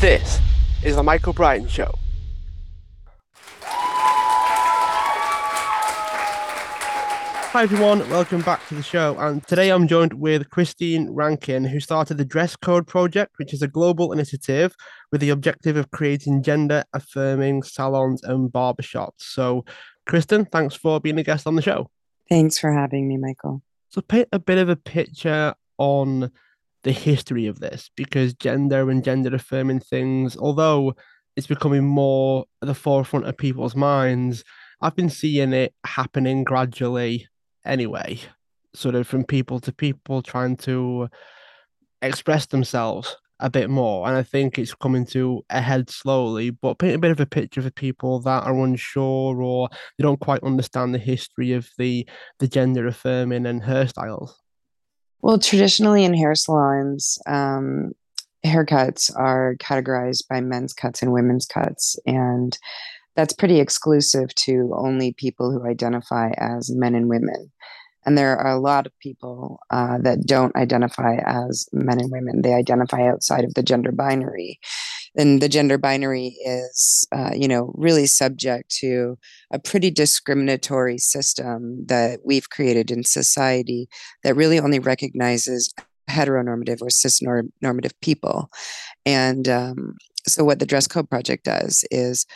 This is the Michael Brian Show. Hi everyone, welcome back to the show. And today I'm joined with Kristin Rankin, who started the Dress Code Project, which is a global initiative with the objective of creating gender affirming salons and barbershops. So, Kristin, thanks for being a guest on the show. Thanks for having me, Michael. So, paint a bit of a picture on the history of this because gender and gender affirming things, although it's becoming more at the forefront of people's minds, I've been seeing it happening gradually anyway, sort of from people to people trying to express themselves a bit more. And I think it's coming to a head slowly, but paint a bit of a picture for people that are unsure or they don't quite understand the history of the the gender affirming and hairstyles. Well, traditionally in hair salons, um, haircuts are categorized by men's cuts and women's cuts. And that's pretty exclusive to only people who identify as men and women. And there are a lot of people uh, that don't identify as men and women. They identify outside of the gender binary. And the gender binary is, uh, you know, really subject to a pretty discriminatory system that we've created in society that really only recognizes heteronormative or cisnormative people. And um, so, what the Dress Code Project does is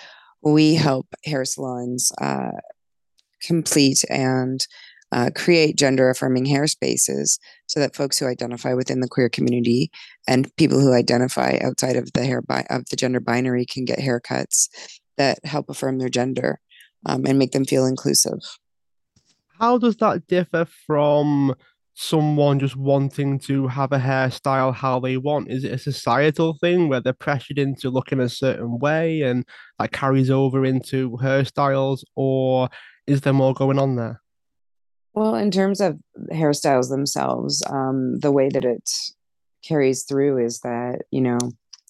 we help hair salons uh, complete and uh, create gender affirming hair spaces so that folks who identify within the queer community and people who identify outside of the hair bi- of the gender binary can get haircuts that help affirm their gender um, and make them feel inclusive. How does that differ from someone just wanting to have a hairstyle how they want? Is it a societal thing where they're pressured into looking a certain way and that carries over into hairstyles, or is there more going on there? Well, in terms of hairstyles themselves, um, the way that it carries through is that, you know,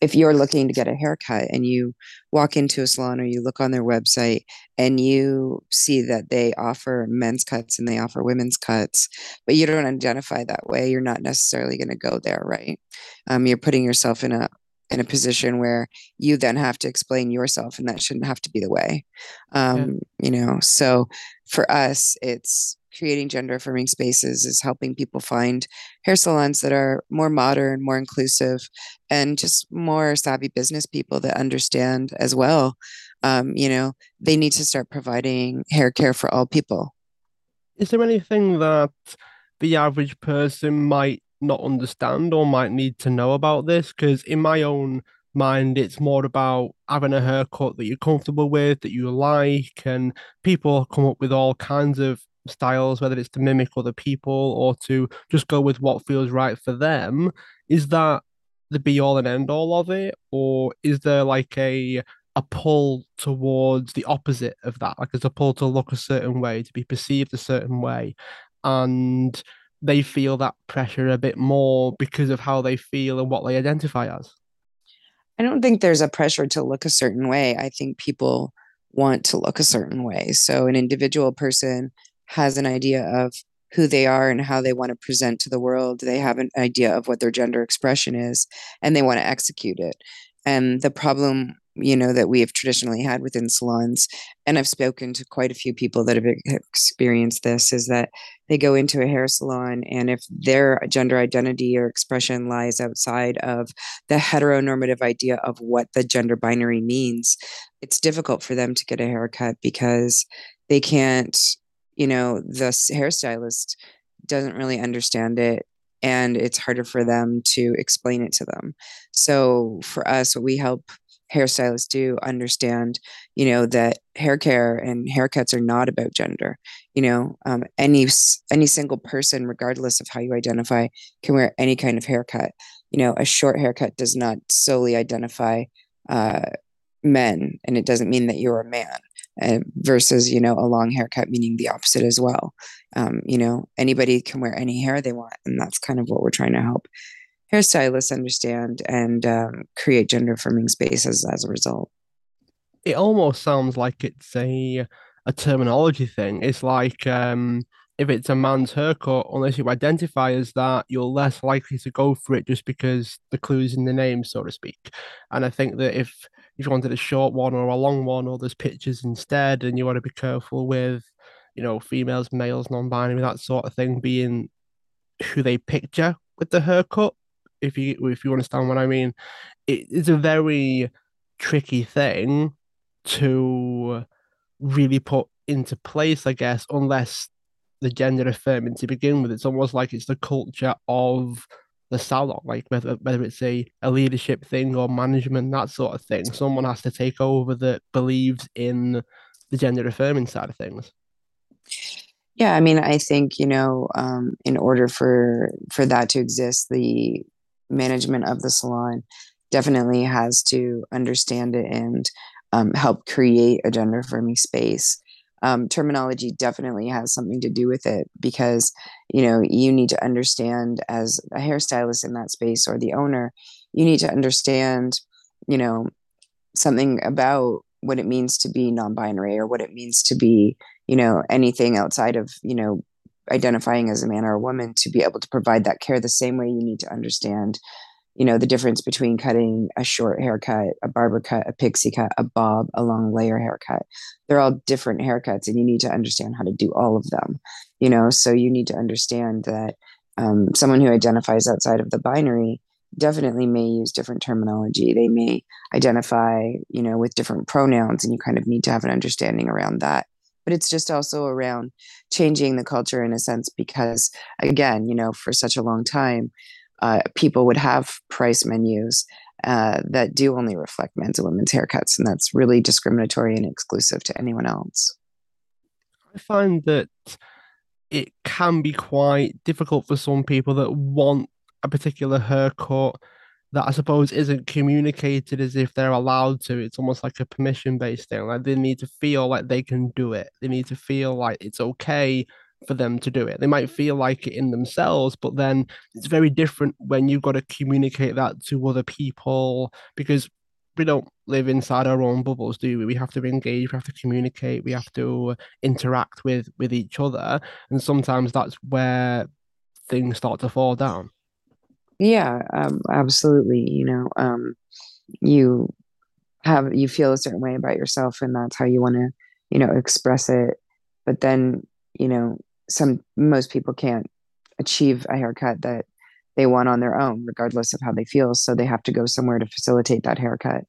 if you're looking to get a haircut and you walk into a salon or you look on their website and you see that they offer men's cuts and they offer women's cuts, but you don't identify that way, you're not necessarily going to go there, right? Um, you're putting yourself in a in a position where you then have to explain yourself, and that shouldn't have to be the way. Um, yeah. You know, so for us, it's creating gender affirming spaces is helping people find hair salons that are more modern, more inclusive, and just more savvy business people that understand as well. Um, you know, they need to start providing hair care for all people. Is there anything that the average person might not understand or might need to know about this? Because in my own mind, it's more about having a haircut that you're comfortable with, that you like, and people come up with all kinds of styles, whether it's to mimic other people or to just go with what feels right for them. Is that the be all and end all of it, or is there like a a pull towards the opposite of that? Like there's a pull to look a certain way, to be perceived a certain way, and they feel that pressure a bit more because of how they feel and what they identify as. I don't think there's a pressure to look a certain way. I think people want to look a certain way. So an individual person has an idea of who they are and how they want to present to the world. They have an idea of what their gender expression is and they want to execute it. And the problem, you know, that we have traditionally had within salons, and I've spoken to quite a few people that have experienced this, is that they go into a hair salon and if their gender identity or expression lies outside of the heteronormative idea of what the gender binary means, it's difficult for them to get a haircut because they can't you know the hairstylist doesn't really understand it and it's harder for them to explain it to them. So for us what we help hairstylists do understand you know that hair care and haircuts are not about gender. You know um, any any single person regardless of how you identify can wear any kind of haircut. You know a short haircut does not solely identify uh, men and it doesn't mean that you're a man uh, versus you know a long haircut meaning the opposite as well. Um, you know anybody can wear any hair they want and that's kind of what we're trying to help hairstylists understand and um, create gender affirming spaces as a result. It almost sounds like it's a a terminology thing. It's like um if it's a man's haircut, unless you identify as that, you're less likely to go for it just because the clue's in the name, so to speak. And I think that if if you wanted a short one or a long one, or there's pictures instead, and you want to be careful with, you know, females, males, non-binary, that sort of thing, being who they picture with the haircut. If you if you understand what I mean, it, it's a very tricky thing to really put into place, I guess, unless the gender affirming to begin with. It's almost like it's the culture of the salon, like whether whether it's a, a leadership thing or management, that sort of thing. Someone has to take over that believes in the gender affirming side of things. Yeah, I mean, I think you know, um, in order for for that to exist, the management of the salon definitely has to understand it and um, help create a gender affirming space um, terminology definitely has something to do with it because you know you need to understand as a hairstylist in that space or the owner you need to understand you know something about what it means to be non-binary or what it means to be you know anything outside of you know identifying as a man or a woman to be able to provide that care the same way you need to understand you know the difference between cutting a short haircut a barber cut a pixie cut a bob a long layer haircut. They're all different haircuts and you need to understand how to do all of them you know? So you need to understand that um, someone who identifies outside of the binary definitely may use different terminology. They may identify you know with different pronouns and you kind of need to have an understanding around that. But it's just also around changing the culture in a sense because again you know for such a long time uh, people would have price menus uh, that do only reflect men's and women's haircuts, and that's really discriminatory and exclusive to anyone else. I find that it can be quite difficult for some people that want a particular haircut that I suppose isn't communicated as if they're allowed to. It's almost like a permission based thing. Like they need to feel like they can do it. They need to feel like it's okay for them to do it. They might feel like it in themselves, but then it's very different when you've got to communicate that to other people because we don't live inside our own bubbles, do we? We have to engage, we have to communicate, we have to interact with with each other, and sometimes that's where things start to fall down. Yeah, um, absolutely. You know, um, you have you feel a certain way about yourself, and that's how you want to, you know, express it. But then, you know, some most people can't achieve a haircut that they want on their own regardless of how they feel. So they have to go somewhere to facilitate that haircut.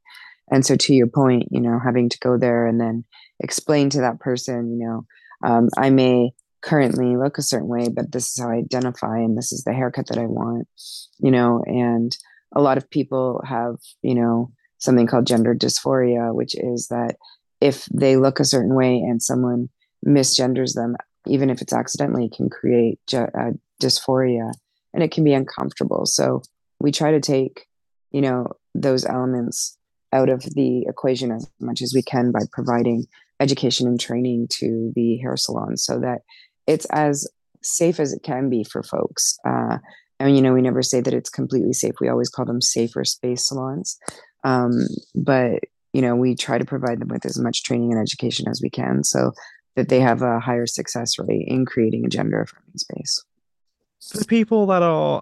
And so to your point you know having to go there and then explain to that person you know um, i may currently look a certain way but this is how i identify and this is the haircut that i want you know and a lot of people have you know something called gender dysphoria which is that if they look a certain way and someone misgenders them even if it's accidentally, can create uh, dysphoria and it can be uncomfortable. So we try to take, you know, those elements out of the equation as much as we can by providing education and training to the hair salons so that it's as safe as it can be for folks. Uh, and you know, we never say that it's completely safe. We always call them safer space salons. Um, but you know, we try to provide them with as much training and education as we can. So that they have a higher success rate in creating a gender affirming space. For people that are,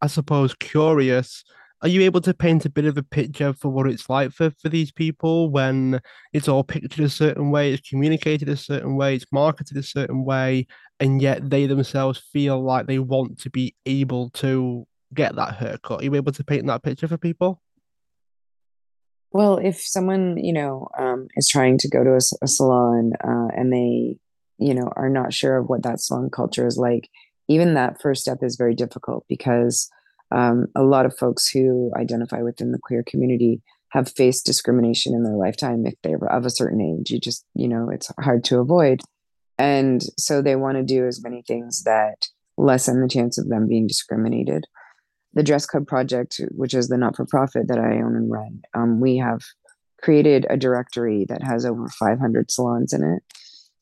I suppose, curious, are you able to paint a bit of a picture for what it's like for, for these people when it's all pictured a certain way, it's communicated a certain way, it's marketed a certain way, and yet they themselves feel like they want to be able to get that haircut? Are you able to paint that picture for people? Well, if someone, you know, um, is trying to go to a, a salon uh, and they, you know, are not sure of what that salon culture is like, even that first step is very difficult because um, a lot of folks who identify within the queer community have faced discrimination in their lifetime if they were of a certain age. You just, you know, it's hard to avoid. And so they want to do as many things that lessen the chance of them being discriminated the Dress Code Project, which is the not for profit that I own and run, um, we have created a directory that has over 500 salons in it,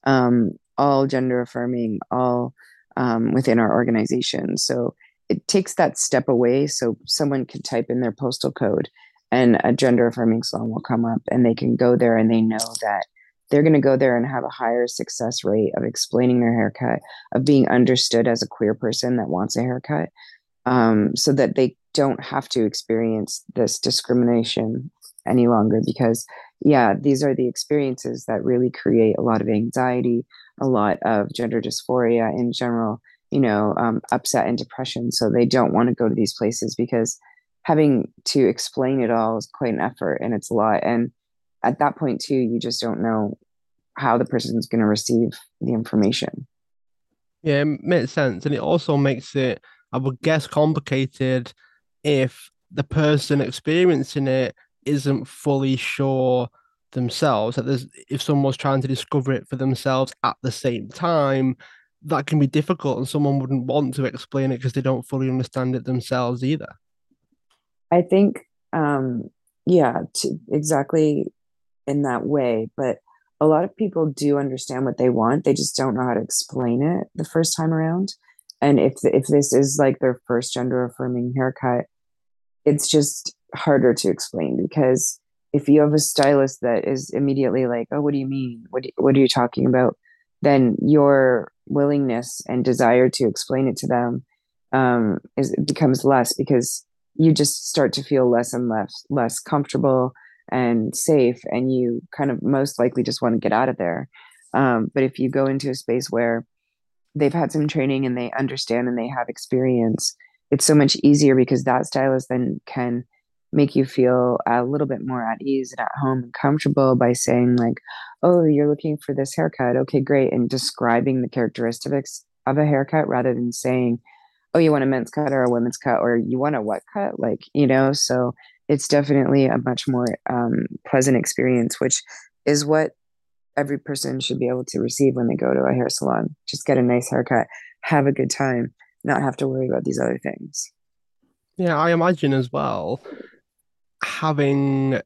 um, all gender affirming, all um, within our organization. So it takes that step away so someone can type in their postal code and a gender affirming salon will come up and they can go there and they know that they're going to go there and have a higher success rate of explaining their haircut, of being understood as a queer person that wants a haircut, um, so that they don't have to experience this discrimination any longer. Because, yeah, these are the experiences that really create a lot of anxiety, a lot of gender dysphoria in general, you know, um, upset and depression. So they don't want to go to these places because having to explain it all is quite an effort and it's a lot. And at that point, too, you just don't know how the person's going to receive the information. Yeah, it makes sense. And it also makes it, I would guess, complicated if the person experiencing it isn't fully sure themselves that there's if someone's trying to discover it for themselves at the same time that can be difficult and someone wouldn't want to explain it because they don't fully understand it themselves either. I think um yeah exactly in that way but a lot of people do understand what they want. They just don't know how to explain it the first time around and if if this is like their first gender affirming haircut it's just harder to explain because if you have a stylist that is immediately like, "Oh, what do you mean? What do, what are you talking about?" then your willingness and desire to explain it to them um, is becomes less because you just start to feel less and less less comfortable and safe, and you kind of most likely just want to get out of there. Um, but if you go into a space where they've had some training and they understand and they have experience, it's so much easier because that stylist then can make you feel a little bit more at ease and at home and comfortable by saying like oh you're looking for this haircut. Okay great and describing the characteristics of a haircut rather than saying oh you want a men's cut or a women's cut or you want a what cut? Like you know so it's definitely a much more um, pleasant experience which is what every person should be able to receive when they go to a hair salon just get a nice haircut have a good time not have to worry about these other things yeah i imagine as well having,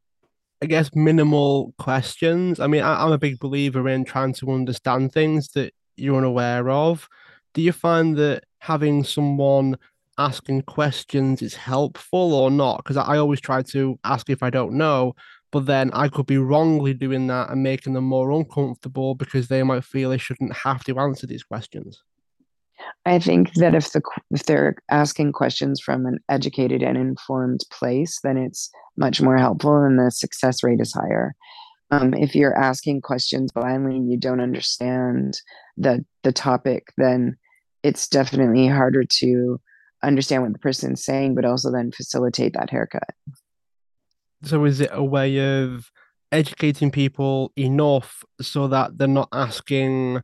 I guess, minimal questions. I mean, I, am a big believer in trying to understand things that you're unaware of. Do you find that having someone asking questions is helpful or not? Because I, I always try to ask if I don't know, but then I could be wrongly doing that and making them more uncomfortable because they might feel they shouldn't have to answer these questions. I think that if the if they're asking questions from an educated and informed place, then it's much more helpful and the success rate is higher. Um, if you're asking questions blindly and you don't understand the the topic, then it's definitely harder to understand what the person's saying, but also then facilitate that haircut. So, is it a way of educating people enough so that they're not asking?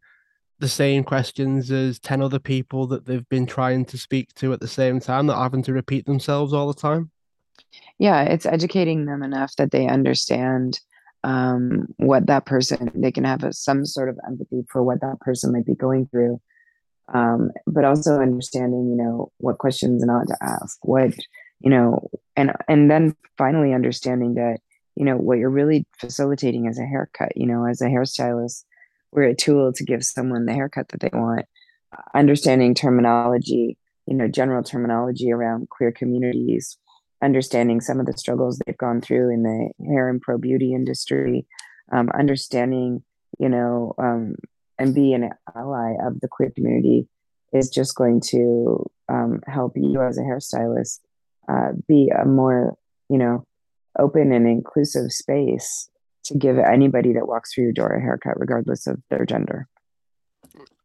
the same questions as 10 other people that they've been trying to speak to at the same time that having to repeat themselves all the time? Yeah, it's educating them enough that they understand um, what that person, they can have a, some sort of empathy for what that person might be going through. Um, but also understanding, you know, what questions not to ask, what, you know, and and then finally understanding that, you know, what you're really facilitating as a haircut, you know, as a hairstylist, we're a tool to give someone the haircut that they want. Understanding terminology, you know, general terminology around queer communities, understanding some of the struggles they've gone through in the hair and pro beauty industry, um, understanding, you know, um, and be an ally of the queer community is just going to um, help you as a hairstylist uh, be a more, you know, open and inclusive space to give anybody that walks through your door a haircut, regardless of their gender.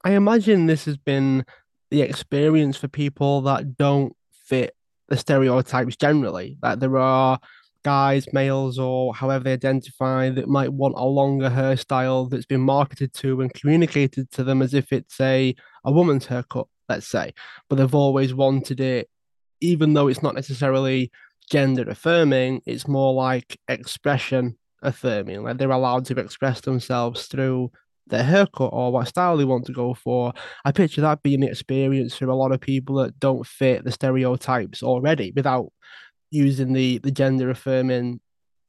I imagine this has been the experience for people that don't fit the stereotypes generally. That there are guys, males, or however they identify that might want a longer hairstyle that's been marketed to and communicated to them as if it's a, a woman's haircut, let's say. But they've always wanted it, even though it's not necessarily gender affirming, it's more like expression affirming. Like they're allowed to express themselves through their haircut or what style they want to go for. I picture that being the experience for a lot of people that don't fit the stereotypes already without using the the gender affirming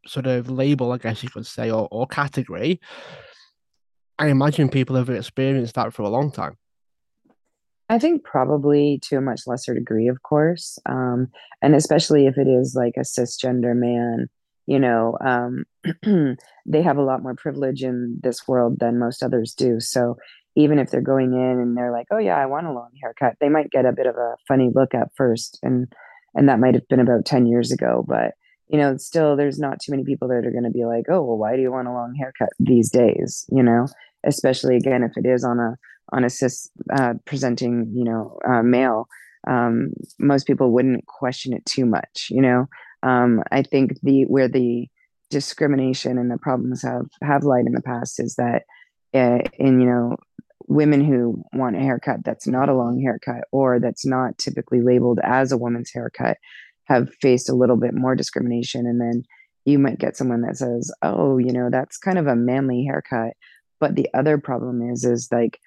sort of label, I guess you could say, or, or category. I imagine people have experienced that for a long time. I think probably to a much lesser degree, of course. Um, and especially if it is like a cisgender man you know um, they have a lot more privilege in this world than most others do so even if they're going in and they're like oh yeah i want a long haircut they might get a bit of a funny look at first and and that might have been about 10 years ago but you know still there's not too many people that are going to be like oh well why do you want a long haircut these days you know especially again if it is on a on a cis uh, presenting you know uh, male um, most people wouldn't question it too much you know? Um, i think the where the discrimination and the problems have have lied in the past is that uh, in you know women who want a haircut that's not a long haircut or that's not typically labeled as a woman's haircut have faced a little bit more discrimination. And then you might get someone that says oh you know that's kind of a manly haircut. But the other problem is is like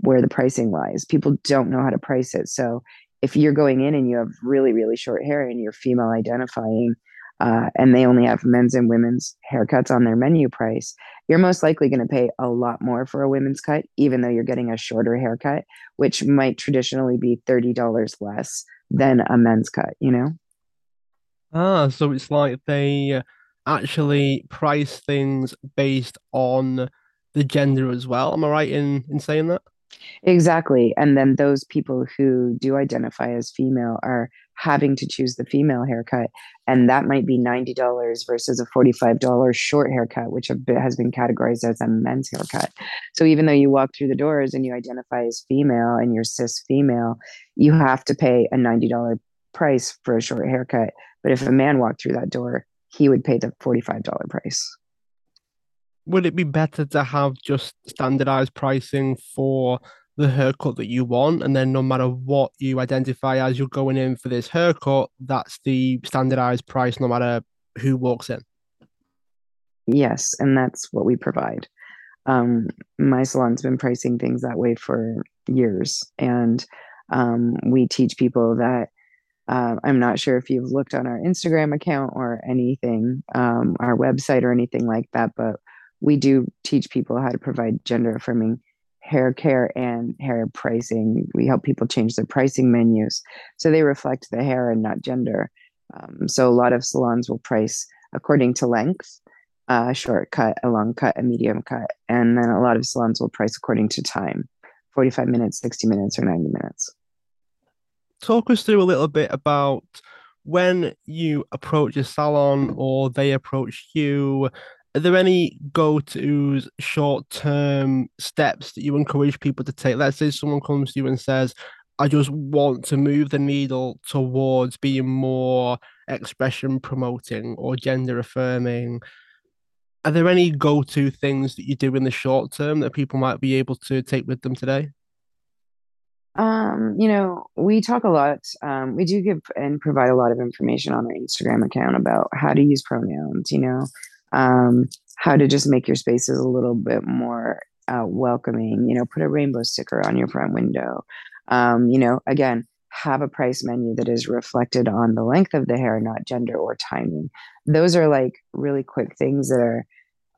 where the pricing lies people don't know how to price it so if you're going in and you have really really short hair and you're female identifying uh, and they only have men's and women's haircuts on their menu price, you're most likely going to pay a lot more for a women's cut, even though you're getting a shorter haircut, which might traditionally be $30 less than a men's cut, you know? Ah, so it's like they actually price things based on the gender as well. Am I right in, in saying that? Exactly. And then those people who do identify as female are having to choose the female haircut. And that might be $90 versus a $45 short haircut, which has been categorized as a men's haircut. So even though you walk through the doors and you identify as female and you're cis female, you have to pay a $90 price for a short haircut. But if a man walked through that door, he would pay the $45 price would it be better to have just standardized pricing for the haircut that you want? And then no matter what you identify as you're going in for this haircut that's the standardized price no matter who walks in. Yes and that's what we provide. Um, my salon's been pricing things that way for years and um, we teach people that uh, i'm not sure if you've looked on our instagram account or anything um, our website or anything like that but we do teach people how to provide gender affirming hair care and hair pricing. We help people change their pricing menus so they reflect the hair and not gender. Um, so a lot of salons will price according to length, a short cut, a long cut, a medium cut, and then a lot of salons will price according to time 45 minutes, 60 minutes, or 90 minutes. Talk us through a little bit about when you approach a salon or they approach you are there any go-tos short-term steps that you encourage people to take? Let's say someone comes to you and says i just want to move the needle towards being more expression promoting or gender affirming. Are there any go-to things that you do in the short term that people might be able to take with them today? Um, you know, we talk a lot. Um, we do give and provide a lot of information on our Instagram account about how to use pronouns, you know, um, how to just make your spaces a little bit more uh, welcoming. You know, put a rainbow sticker on your front window. Um, you know, again, have a price menu that is reflected on the length of the hair, not gender or timing. Those are like really quick things that are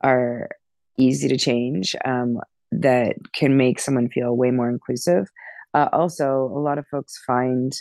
are easy to change um, that can make someone feel way more inclusive. Uh, also, a lot of folks find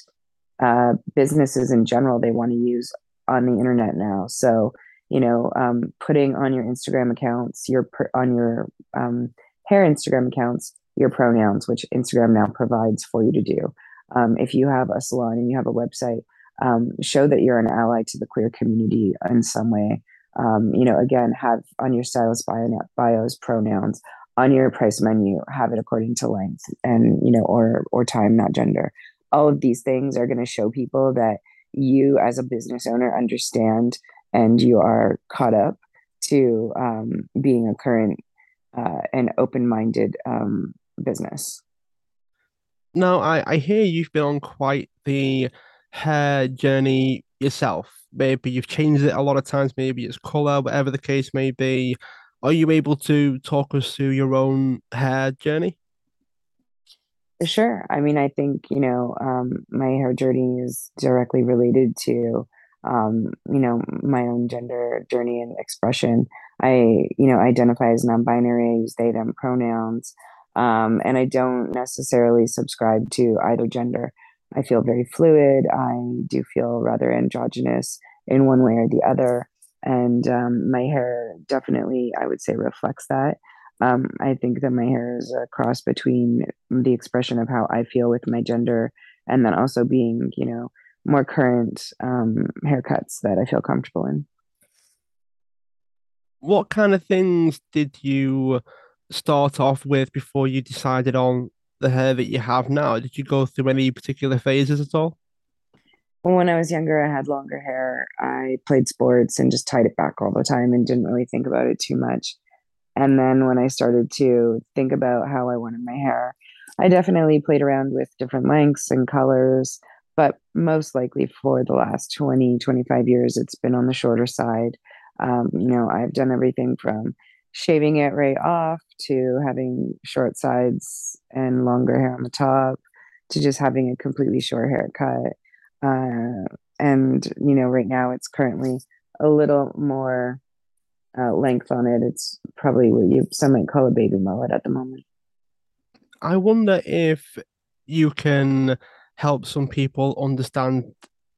uh, businesses in general they want to use on the internet now. So you know, um, putting on your Instagram accounts, your on your um, hair Instagram accounts, your pronouns, which Instagram now provides for you to do. Um, if you have a salon and you have a website, um, show that you're an ally to the queer community in some way. Um, you know, again, have on your stylist bio, bios pronouns on your price menu. Have it according to length and you know, or or time, not gender. All of these things are going to show people that you, as a business owner, understand and you are caught up to um, being a current uh, and open-minded um, business. Now, I, I hear you've been on quite the hair journey yourself. Maybe you've changed it a lot of times. Maybe it's color, whatever the case may be. Are you able to talk us through your own hair journey? Sure. I mean, I think, you know, um, my hair journey is directly related to um, you know, my own gender journey and expression. I, you know, identify as non-binary. I use they them pronouns, um, and I don't necessarily subscribe to either gender. I feel very fluid. I do feel rather androgynous in one way or the other. and um, my hair definitely, I would say, reflects that. Um, I think that my hair is a cross between the expression of how I feel with my gender and then also being, you know, more current um, haircuts that I feel comfortable in. What kind of things did you start off with before you decided on the hair that you have now? Did you go through any particular phases at all? When I was younger, I had longer hair. I played sports and just tied it back all the time and didn't really think about it too much. And then when I started to think about how I wanted my hair, I definitely played around with different lengths and colors, but most likely for the last 20, 25 years, it's been on the shorter side. Um, you know, I've done everything from shaving it right off to having short sides and longer hair on the top to just having a completely short haircut. Uh, and, you know, right now it's currently a little more uh, length on it. It's probably what you some might call a baby mullet at the moment. I wonder if you can help some people understand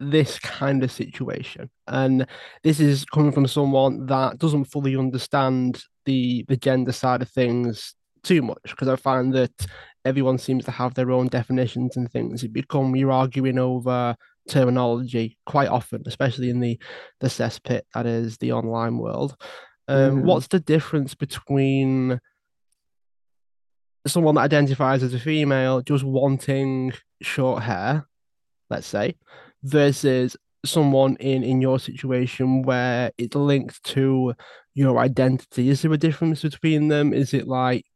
this kind of situation. And this is coming from someone that doesn't fully understand the the gender side of things too much because I find that everyone seems to have their own definitions and things. It become you're arguing over terminology quite often, especially in the the cesspit that is the online world. Um, mm-hmm. What's the difference between someone that identifies as a female just wanting short hair, let's say, versus someone in in your situation where it's linked to your identity? Is there a difference between them? Is it like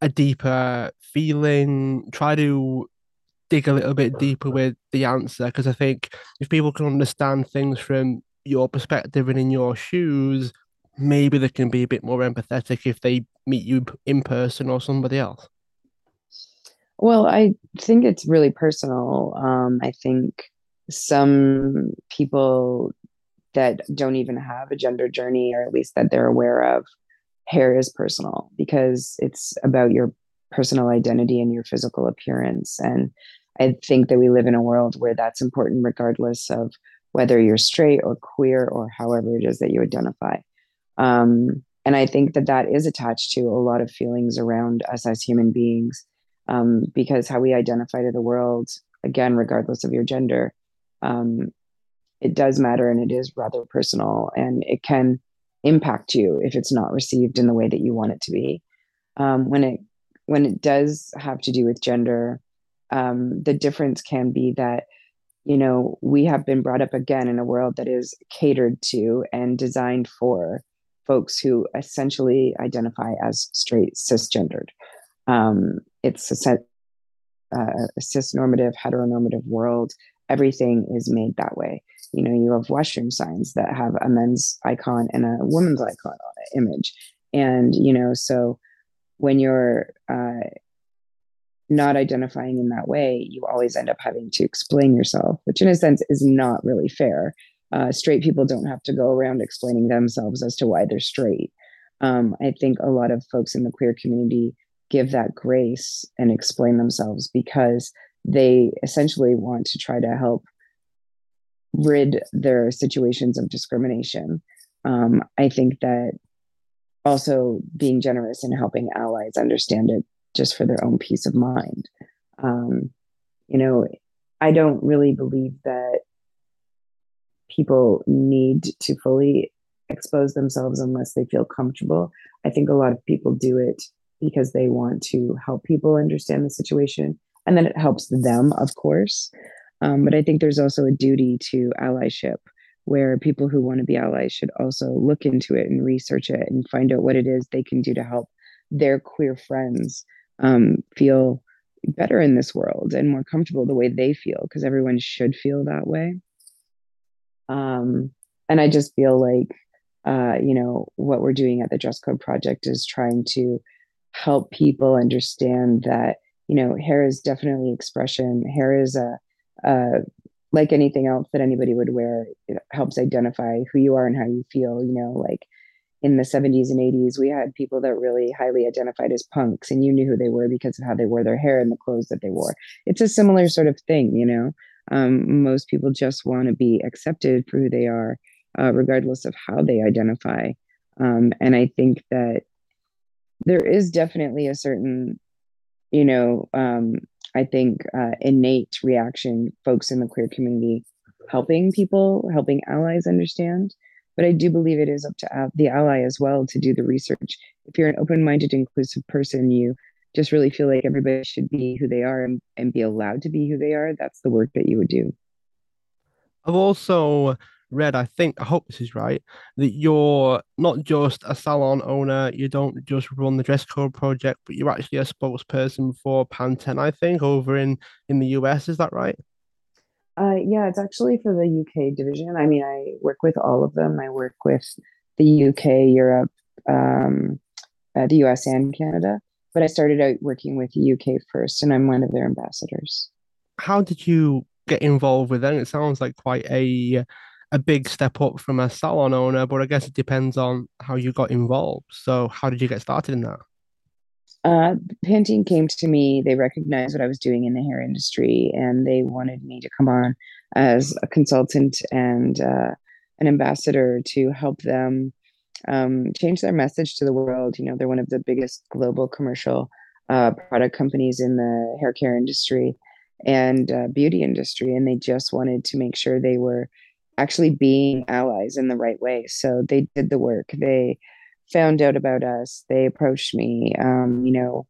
a deeper feeling? Try to dig a little bit deeper with the answer because I think if people can understand things from your perspective and in your shoes, maybe they can be a bit more empathetic if they meet you in person or somebody else. Well, I think it's really personal. Um, I think some people that don't even have a gender journey, or at least that they're aware of, hair is personal because it's about your personal identity and your physical appearance. And I think that we live in a world where that's important, regardless of whether you're straight or queer or however it is that you identify. Um, and I think that that is attached to a lot of feelings around us as human beings, um, because how we identify to the world, again, regardless of your gender, um, it does matter and it is rather personal and it can impact you if it's not received in the way that you want it to be. Um, when it when it does have to do with gender, um, the difference can be that you know we have been brought up again in a world that is catered to and designed for folks who essentially identify as straight cisgendered. Um, it's a, uh, a cisnormative, heteronormative world. Everything is made that way you know you have washroom signs that have a men's icon and a woman's icon on image and you know so when you're uh, not identifying in that way you always end up having to explain yourself which in a sense is not really fair uh, straight people don't have to go around explaining themselves as to why they're straight um, i think a lot of folks in the queer community give that grace and explain themselves because they essentially want to try to help rid their situations of discrimination. Um, I think that also being generous and helping allies understand it just for their own peace of mind. Um, you know, I don't really believe that people need to fully expose themselves unless they feel comfortable. I think a lot of people do it because they want to help people understand the situation. And then it helps them, of course. Um, but I think there's also a duty to allyship where people who want to be allies should also look into it and research it and find out what it is they can do to help their queer friends um, feel better in this world and more comfortable the way they feel because everyone should feel that way um, and i just feel like uh, you know what we're doing at the dress code project is trying to help people understand that you know hair is definitely expression hair is a uh, like anything else that anybody would wear, it helps identify who you are and how you feel. You know, like in the 70s and 80s, we had people that really highly identified as punks, and you knew who they were because of how they wore their hair and the clothes that they wore. It's a similar sort of thing, you know. Um, most people just want to be accepted for who they are uh, regardless of how they identify. Um, and I think that there is definitely a certain, you know, um, I think uh, innate reaction, folks in the queer community helping people, helping allies understand. But I do believe it is up to the ally as well to do the research. If you're an open minded, inclusive person, you just really feel like everybody should be who they are and, and be allowed to be who they are. That's the work that you would do. I've also read, I think, I hope this is right, that you're not just a salon owner, you don't just run the dress code project, but you're actually a spokesperson for Pantene, I think, over in in the US. Is that right? Uh, yeah, it's actually for the UK division. I mean, I work with all of them. I work with the UK, Europe, um, uh, the US, and Canada. But I started out working with the UK first, and I'm one of their ambassadors. How did you get involved with them? It sounds like quite a a big step up from a salon owner, but I guess it depends on how you got involved. So, how did you get started in that? Uh, Pantene came to me. They recognized what I was doing in the hair industry, and they wanted me to come on as a consultant and uh, an ambassador to help them um, change their message to the world. You know, they're one of the biggest global commercial uh, product companies in the hair care industry and uh, beauty industry, and they just wanted to make sure they were actually being allies in the right way. So they did the work. They found out about us. They approached me. Um, you know,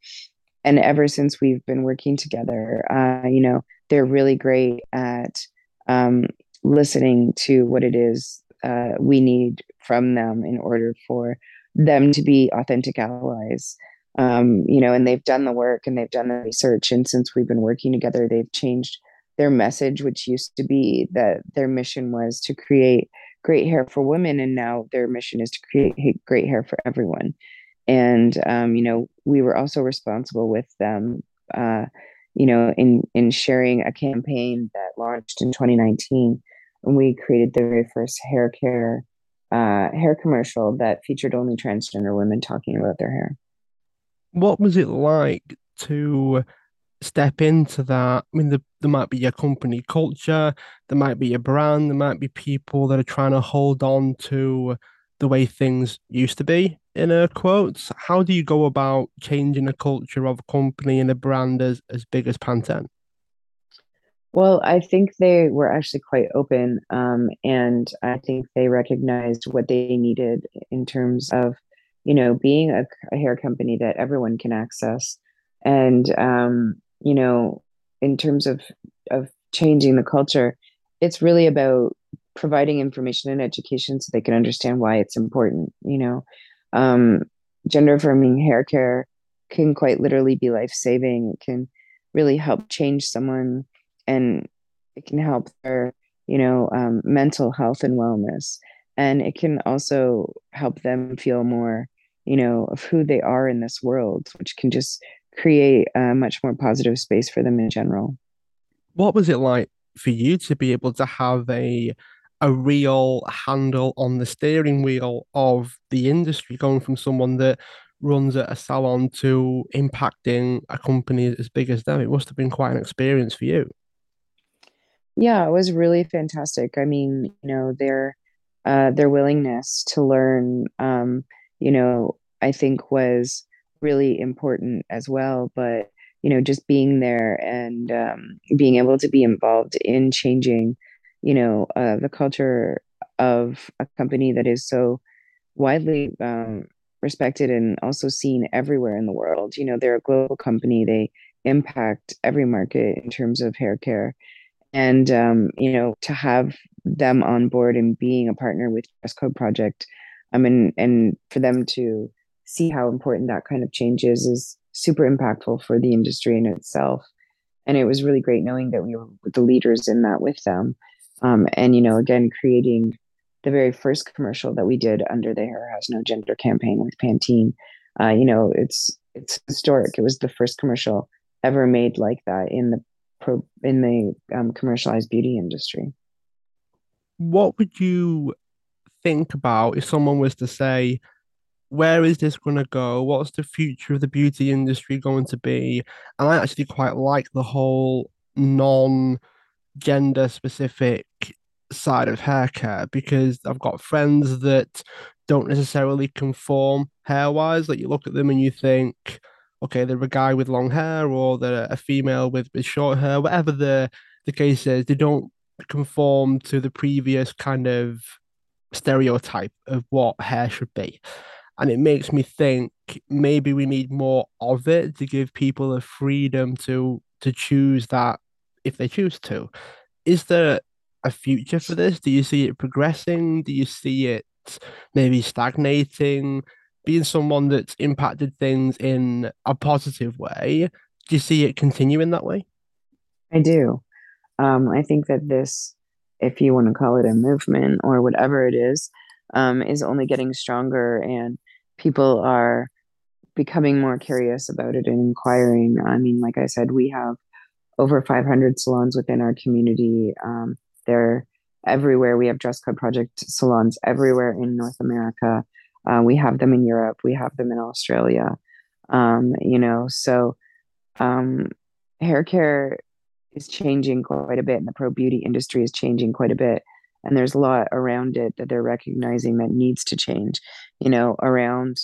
and ever since we've been working together, uh, you know, they're really great at um, listening to what it is uh, we need from them in order for them to be authentic allies. Um, you know, and they've done the work and they've done the research. And since we've been working together, they've changed their message, which used to be that their mission was to create great hair for women, and now their mission is to create great hair for everyone. And um, you know, we were also responsible with them, uh, you know, in in sharing a campaign that launched in 2019, and we created the very first hair care uh, hair commercial that featured only transgender women talking about their hair. What was it like to step into that. I mean, the, there might be a company culture, there might be a brand, there might be people that are trying to hold on to the way things used to be, in air quotes. How do you go about changing a culture of a company and a brand as, as big as Pantene? Well, I think they were actually quite open, um, and I think they recognized what they needed in terms of, you know, being a, a hair company that everyone can access, and um, you know, in terms of of changing the culture, it's really about providing information and education so they can understand why it's important. You know, um, gender affirming hair care can quite literally be life saving. It can really help change someone, and it can help their you know um, mental health and wellness, and it can also help them feel more you know of who they are in this world, which can just create a much more positive space for them in general. What was it like for you to be able to have a a real handle on the steering wheel of the industry, going from someone that runs at a salon to impacting a company as big as them? It must have been quite an experience for you. Yeah, it was really fantastic. I mean, you know, their uh, their willingness to learn, um, you know, I think was really important as well. But you know, just being there and um, being able to be involved in changing, you know, uh, the culture of a company that is so widely um, respected and also seen everywhere in the world. You know, they're a global company. They impact every market in terms of hair care. And, um, you know, to have them on board and being a partner with Dress Code Project, I mean, and for them to see how important that kind of change is is super impactful for the industry in itself. And it was really great knowing that we were the leaders in that with them. Um, and, you know, again, creating the very first commercial that we did under the Hair Has No Gender campaign with Pantene. Uh, you know, it's it's historic. It was the first commercial ever made like that in the pro in the um, commercialized beauty industry. What would you think about if someone was to say, where is this going to go? What's the future of the beauty industry going to be? And I actually quite like the whole non gender specific side of hair care because I've got friends that don't necessarily conform hair wise. Like you look at them and you think, okay, they're a guy with long hair or they're a female with, with short hair, whatever the, the case is, they don't conform to the previous kind of stereotype of what hair should be. And it makes me think maybe we need more of it to give people a freedom to to choose that if they choose to. Is there a future for this? Do you see it progressing? Do you see it maybe stagnating? Being someone that's impacted things in a positive way, do you see it continuing that way? I do. Um, I think that this, if you want to call it a movement or whatever it is, um, is only getting stronger and people are becoming more curious about it and inquiring. I mean, like I said, we have over 500 salons within our community. Um, they're everywhere. We have Dress Code Project salons everywhere in North America. Uh, we have them in Europe. We have them in Australia. Um, you know, so um, hair care is changing quite a bit, and the pro beauty industry is changing quite a bit. And there's a lot around it that they're recognizing that needs to change. You know, around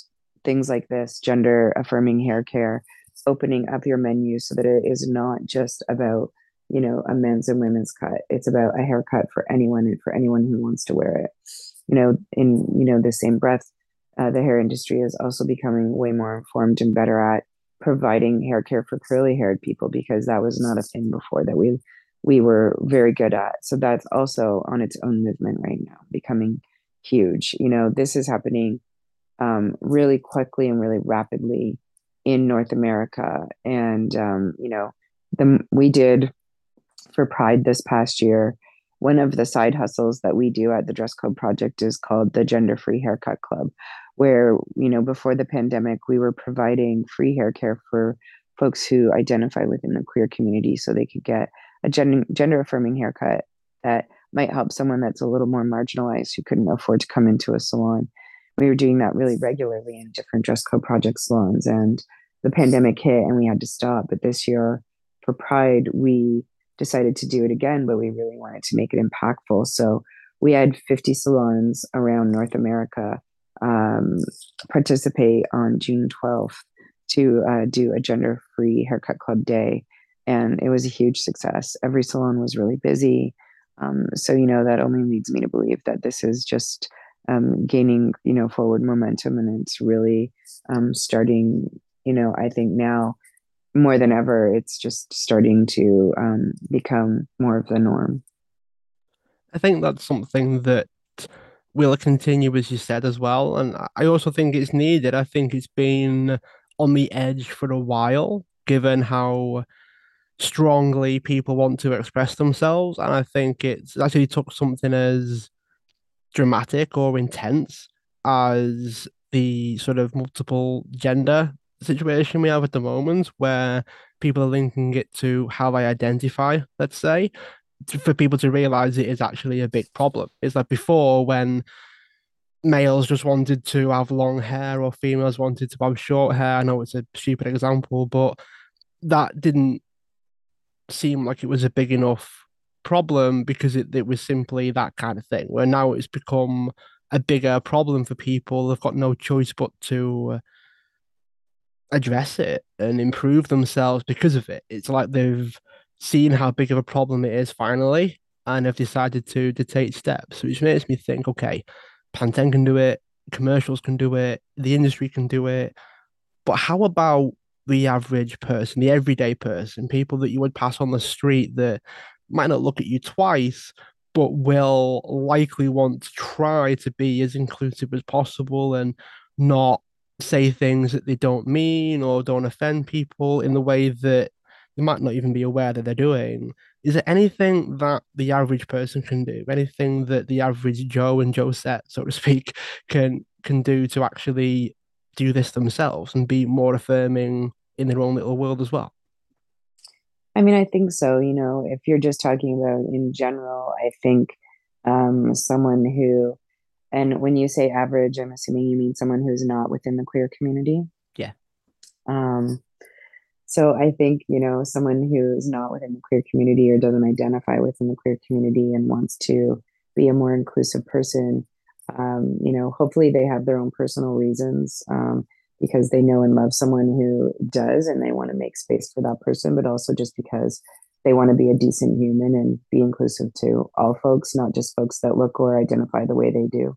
things like this, gender affirming hair care, opening up your menu so that it is not just about you know a men's and women's cut it's about a haircut for anyone and for anyone who wants to wear it you know in you know the same breath uh, the hair industry is also becoming way more informed and better at providing hair care for curly haired people because that was not a thing before that we we were very good at so that's also on its own movement right now becoming huge you know this is happening um, really quickly and really rapidly in North America. And, um, you know, the, we did for Pride this past year. One of the side hustles that we do at the Dress Code Project is called the Gender Free Haircut Club, where, you know, before the pandemic, we were providing free hair care for folks who identify within the queer community so they could get a gender, gender affirming haircut that might help someone that's a little more marginalized who couldn't afford to come into a salon. We were doing that really regularly in different dress code project salons and the pandemic hit and we had to stop. But this year for pride we decided to do it again but we really wanted to make it impactful. So we had 50 salons around north america um, participate on june 12th to uh, do a gender free haircut club day. And it was a huge success. Every salon was really busy. Um, so you know that only leads me to believe that this is just um, gaining you know forward momentum and it's really um, starting you know i think now more than ever it's just starting to um, become more of the norm. I think that's something that will continue as you said as well? And i also think it's needed. I think it's been on the edge for a while given how strongly people want to express themselves. And i think it's actually took something as dramatic or intense as the sort of multiple gender situation we have at the moment, where people are linking it to how they identify, let's say, for people to realize it is actually a big problem. It's like before when males just wanted to have long hair or females wanted to have short hair. I know it's a stupid example, but that didn't seem like it was a big enough problem because it, it was simply that kind of thing. Where now it's become a bigger problem for people. They've got no choice but to address it and improve themselves because of it. It's like they've seen how big of a problem it is finally and have decided to to take steps, which makes me think, okay, Pantene can do it, commercials can do it, the industry can do it, but how about the average person, the everyday person, people that you would pass on the street that might not look at you twice, but will likely want to try to be as inclusive as possible and not say things that they don't mean or don't offend people in the way that they might not even be aware that they're doing. Is there anything that the average person can do? Anything that the average Joe and Joe set, so to speak, can can do to actually do this themselves and be more affirming in their own little world as well? I mean, I think so. You know, if you're just talking about in general, I think um, someone who, and when you say average, I'm assuming you mean someone who's not within the queer community. Yeah. Um, so I think, you know, someone who's not within the queer community or doesn't identify within the queer community and wants to be a more inclusive person. Um, you know, hopefully they have their own personal reasons um, because they know and love someone who does and they want to make space for that person, but also just because they want to be a decent human and be inclusive to all folks, not just folks that look or identify the way they do.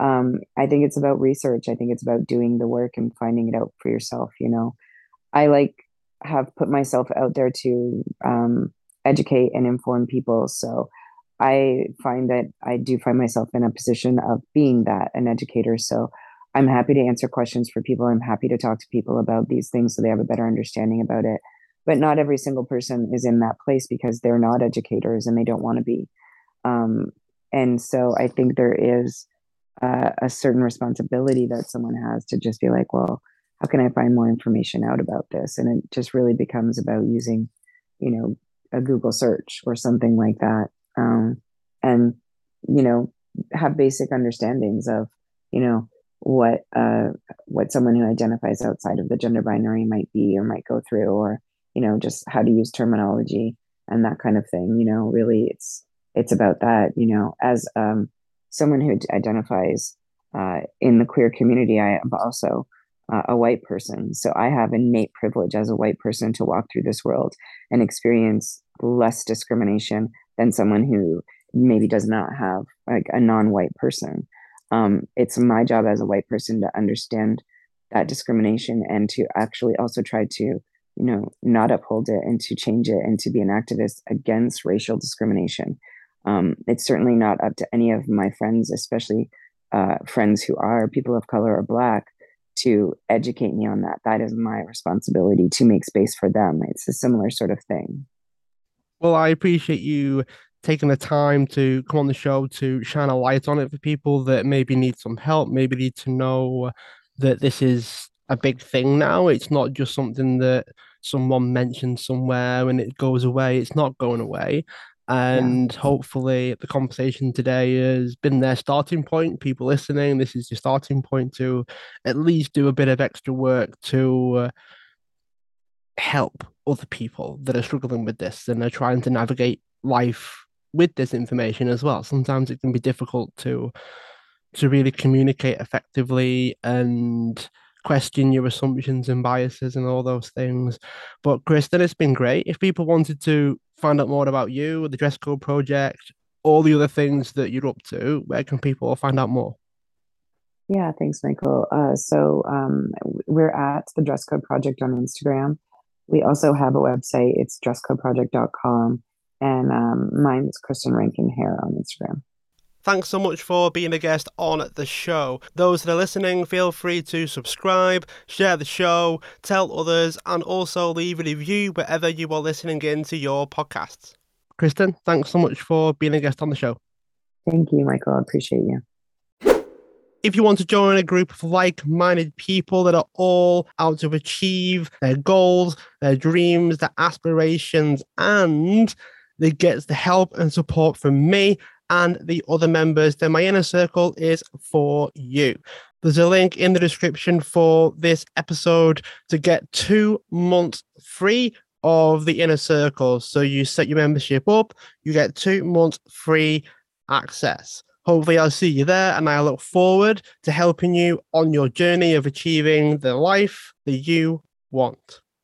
Um, I think it's about research. I think it's about doing the work and finding it out for yourself. You know, I like have put myself out there to um, educate and inform people. So I find that I do find myself in a position of being that an educator. So I'm happy to answer questions for people. I'm happy to talk to people about these things so they have a better understanding about it but not every single person is in that place because they're not educators and they don't want to be um, and so i think there is uh, a certain responsibility that someone has to just be like well how can i find more information out about this? And it just really becomes about using you know a google search or something like that. Um, and you know have basic understandings of you know what uh what someone who identifies outside of the gender binary might be or might go through or you know just how to use terminology and that kind of thing. You know really it's it's about that you know as um, someone who identifies uh, in the queer community i am also uh, a white person so i have innate privilege as a white person to walk through this world and experience less discrimination than someone who maybe does not have like a non-white person um, it's my job as a white person to understand that discrimination and to actually also try to you know, not uphold it and to change it and to be an activist against racial discrimination. Um, it's certainly not up to any of my friends, especially uh, friends who are people of color or Black, to educate me on that. That is my responsibility to make space for them. It's a similar sort of thing. Well, I appreciate you taking the time to come on the show to shine a light on it for people that maybe need some help, maybe need to know that this is a big thing now. It's not just something that someone mentioned somewhere and it goes away. It's not going away. And yeah. hopefully, the conversation today has been their starting point. People listening, this is your starting point to at least do a bit of extra work to uh, help other people that are struggling with this and are trying to navigate life with this information as well. Sometimes it can be difficult to to really communicate effectively and question your assumptions and biases and all those things. But Kristin, it's been great. If people wanted to find out more about you, the Dress Code Project, all the other things that you're up to, where can people find out more? Yeah, thanks, Michael. Uh, so um, we're at the Dress Code Project on Instagram. We also have a website. It's dresscodeproject.com. And um, mine is Kristin Rankin Hair on Instagram. Thanks so much for being a guest on the show. Those that are listening, feel free to subscribe, share the show, tell others, and also leave a review wherever you are listening into your podcasts. Kristin, thanks so much for being a guest on the show. Thank you, Michael. I appreciate you. If you want to join a group of like minded people that are all out to achieve their goals, their dreams, their aspirations, and they get the help and support from me and the other members, then my inner circle is for you. There's a link in the description for this episode to get two months free of the inner circle. So you set your membership up, you get two months free access. Hopefully, I'll see you there, and I look forward to helping you on your journey of achieving the life that you want.